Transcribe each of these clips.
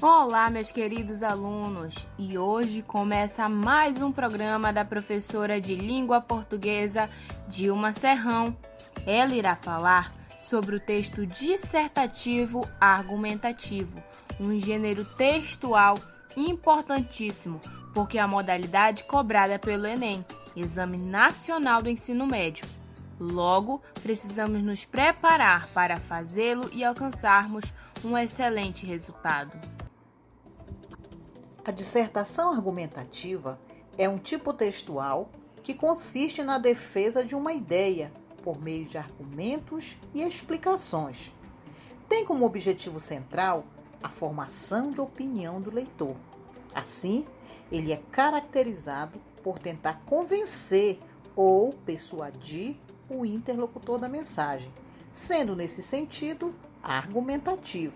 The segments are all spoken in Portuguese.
Olá, meus queridos alunos, e hoje começa mais um programa da professora de língua portuguesa Dilma Serrão. Ela irá falar sobre o texto dissertativo argumentativo, um gênero textual importantíssimo, porque é a modalidade cobrada pelo Enem, Exame Nacional do Ensino Médio. Logo, precisamos nos preparar para fazê-lo e alcançarmos um excelente resultado. A dissertação argumentativa é um tipo textual que consiste na defesa de uma ideia por meio de argumentos e explicações. Tem como objetivo central a formação de opinião do leitor. Assim, ele é caracterizado por tentar convencer ou persuadir o interlocutor da mensagem, sendo nesse sentido argumentativo.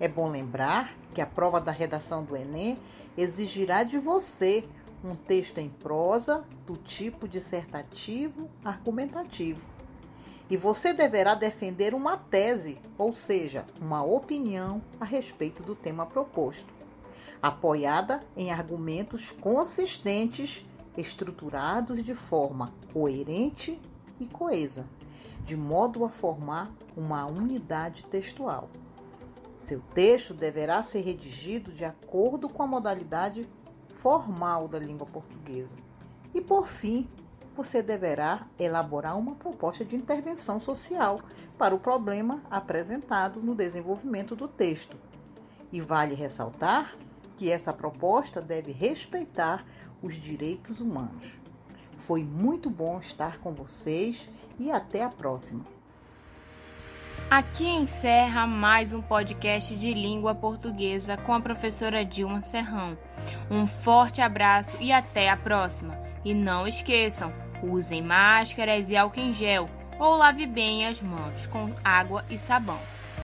É bom lembrar que a prova da redação do Enem exigirá de você um texto em prosa do tipo dissertativo argumentativo. E você deverá defender uma tese, ou seja, uma opinião a respeito do tema proposto, apoiada em argumentos consistentes, estruturados de forma coerente e coesa, de modo a formar uma unidade textual. Seu texto deverá ser redigido de acordo com a modalidade formal da língua portuguesa. E, por fim, você deverá elaborar uma proposta de intervenção social para o problema apresentado no desenvolvimento do texto. E vale ressaltar que essa proposta deve respeitar os direitos humanos. Foi muito bom estar com vocês e até a próxima. Aqui encerra mais um podcast de língua portuguesa com a professora Dilma Serrão. Um forte abraço e até a próxima. E não esqueçam, usem máscaras e álcool em gel ou lave bem as mãos com água e sabão.